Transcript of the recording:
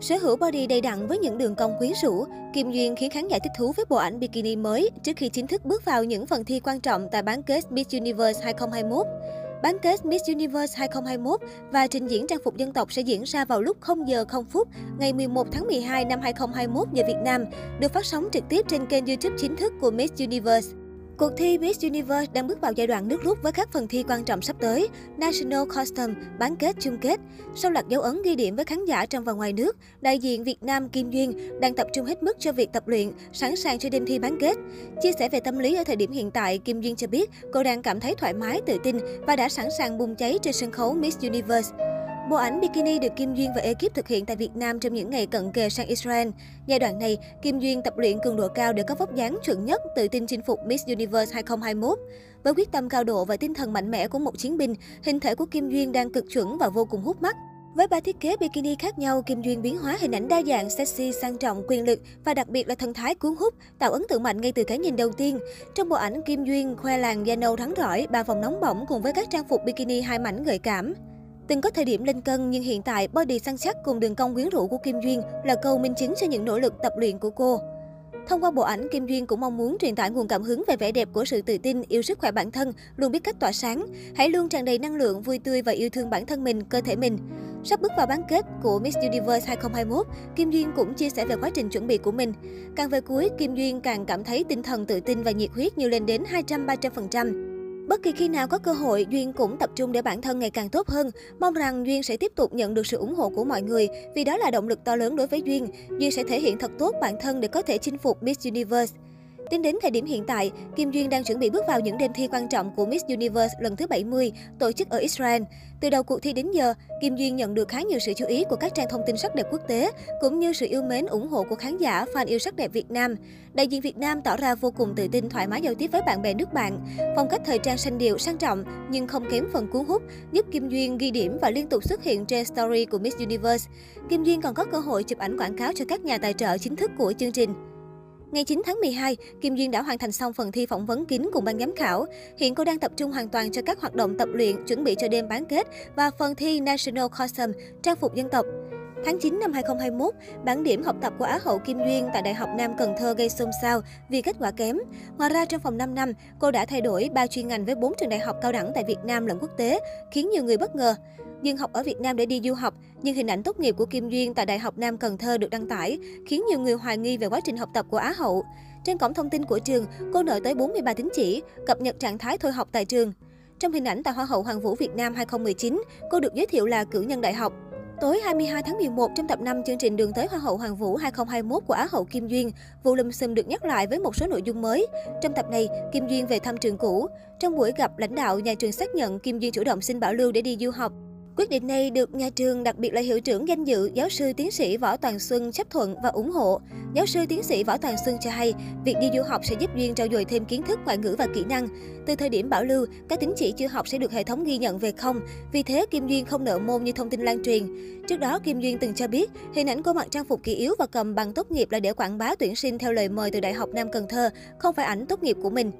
Sở hữu body đầy đặn với những đường cong quyến rũ, Kim Duyên khiến khán giả thích thú với bộ ảnh bikini mới trước khi chính thức bước vào những phần thi quan trọng tại bán kết Miss Universe 2021. Bán kết Miss Universe 2021 và trình diễn trang phục dân tộc sẽ diễn ra vào lúc 0 giờ 0 phút ngày 11 tháng 12 năm 2021 giờ Việt Nam, được phát sóng trực tiếp trên kênh YouTube chính thức của Miss Universe. Cuộc thi Miss Universe đang bước vào giai đoạn nước rút với các phần thi quan trọng sắp tới, National Custom, bán kết chung kết. Sau loạt dấu ấn ghi điểm với khán giả trong và ngoài nước, đại diện Việt Nam Kim Duyên đang tập trung hết mức cho việc tập luyện, sẵn sàng cho đêm thi bán kết. Chia sẻ về tâm lý ở thời điểm hiện tại, Kim Duyên cho biết cô đang cảm thấy thoải mái, tự tin và đã sẵn sàng bùng cháy trên sân khấu Miss Universe. Bộ ảnh bikini được Kim Duyên và ekip thực hiện tại Việt Nam trong những ngày cận kề sang Israel. Giai đoạn này, Kim Duyên tập luyện cường độ cao để có vóc dáng chuẩn nhất, tự tin chinh phục Miss Universe 2021. Với quyết tâm cao độ và tinh thần mạnh mẽ của một chiến binh, hình thể của Kim Duyên đang cực chuẩn và vô cùng hút mắt. Với ba thiết kế bikini khác nhau, Kim Duyên biến hóa hình ảnh đa dạng, sexy, sang trọng, quyền lực và đặc biệt là thần thái cuốn hút, tạo ấn tượng mạnh ngay từ cái nhìn đầu tiên. Trong bộ ảnh, Kim Duyên khoe làn da nâu thắng rõi, ba vòng nóng bỏng cùng với các trang phục bikini hai mảnh gợi cảm. Từng có thời điểm lên cân nhưng hiện tại body săn chắc cùng đường cong quyến rũ của Kim Duyên là câu minh chứng cho những nỗ lực tập luyện của cô. Thông qua bộ ảnh, Kim Duyên cũng mong muốn truyền tải nguồn cảm hứng về vẻ đẹp của sự tự tin, yêu sức khỏe bản thân, luôn biết cách tỏa sáng. Hãy luôn tràn đầy năng lượng, vui tươi và yêu thương bản thân mình, cơ thể mình. Sắp bước vào bán kết của Miss Universe 2021, Kim Duyên cũng chia sẻ về quá trình chuẩn bị của mình. Càng về cuối, Kim Duyên càng cảm thấy tinh thần tự tin và nhiệt huyết như lên đến 200-300%. Bất kỳ khi nào có cơ hội, Duyên cũng tập trung để bản thân ngày càng tốt hơn. Mong rằng Duyên sẽ tiếp tục nhận được sự ủng hộ của mọi người, vì đó là động lực to lớn đối với Duyên. Duyên sẽ thể hiện thật tốt bản thân để có thể chinh phục Miss Universe. Tính đến thời điểm hiện tại, Kim Duyên đang chuẩn bị bước vào những đêm thi quan trọng của Miss Universe lần thứ 70, tổ chức ở Israel. Từ đầu cuộc thi đến giờ, Kim Duyên nhận được khá nhiều sự chú ý của các trang thông tin sắc đẹp quốc tế, cũng như sự yêu mến ủng hộ của khán giả, fan yêu sắc đẹp Việt Nam. Đại diện Việt Nam tỏ ra vô cùng tự tin, thoải mái giao tiếp với bạn bè nước bạn. Phong cách thời trang xanh điệu, sang trọng, nhưng không kém phần cuốn hút, giúp Kim Duyên ghi điểm và liên tục xuất hiện trên story của Miss Universe. Kim Duyên còn có cơ hội chụp ảnh quảng cáo cho các nhà tài trợ chính thức của chương trình. Ngày 9 tháng 12, Kim Duyên đã hoàn thành xong phần thi phỏng vấn kín cùng ban giám khảo. Hiện cô đang tập trung hoàn toàn cho các hoạt động tập luyện, chuẩn bị cho đêm bán kết và phần thi National Costume, trang phục dân tộc. Tháng 9 năm 2021, bản điểm học tập của Á hậu Kim Duyên tại Đại học Nam Cần Thơ gây xôn xao vì kết quả kém. Ngoài ra, trong vòng 5 năm, cô đã thay đổi 3 chuyên ngành với 4 trường đại học cao đẳng tại Việt Nam lẫn quốc tế, khiến nhiều người bất ngờ. Duyên học ở Việt Nam để đi du học, nhưng hình ảnh tốt nghiệp của Kim Duyên tại Đại học Nam Cần Thơ được đăng tải, khiến nhiều người hoài nghi về quá trình học tập của Á hậu. Trên cổng thông tin của trường, cô nợ tới 43 tín chỉ, cập nhật trạng thái thôi học tại trường. Trong hình ảnh tại Hoa hậu Hoàng vũ Việt Nam 2019, cô được giới thiệu là cử nhân đại học. Tối 22 tháng 11, trong tập 5 chương trình Đường tới Hoa hậu Hoàng vũ 2021 của Á hậu Kim Duyên, vụ lùm xùm được nhắc lại với một số nội dung mới. Trong tập này, Kim Duyên về thăm trường cũ. Trong buổi gặp lãnh đạo, nhà trường xác nhận Kim Duyên chủ động xin bảo lưu để đi du học. Quyết định này được nhà trường, đặc biệt là hiệu trưởng danh dự, giáo sư tiến sĩ Võ Toàn Xuân chấp thuận và ủng hộ. Giáo sư tiến sĩ Võ Toàn Xuân cho hay, việc đi du học sẽ giúp Duyên trau dồi thêm kiến thức ngoại ngữ và kỹ năng. Từ thời điểm bảo lưu, các tín chỉ chưa học sẽ được hệ thống ghi nhận về không. Vì thế, Kim Duyên không nợ môn như thông tin lan truyền. Trước đó, Kim Duyên từng cho biết, hình ảnh cô mặc trang phục kỳ yếu và cầm bằng tốt nghiệp là để quảng bá tuyển sinh theo lời mời từ Đại học Nam Cần Thơ, không phải ảnh tốt nghiệp của mình.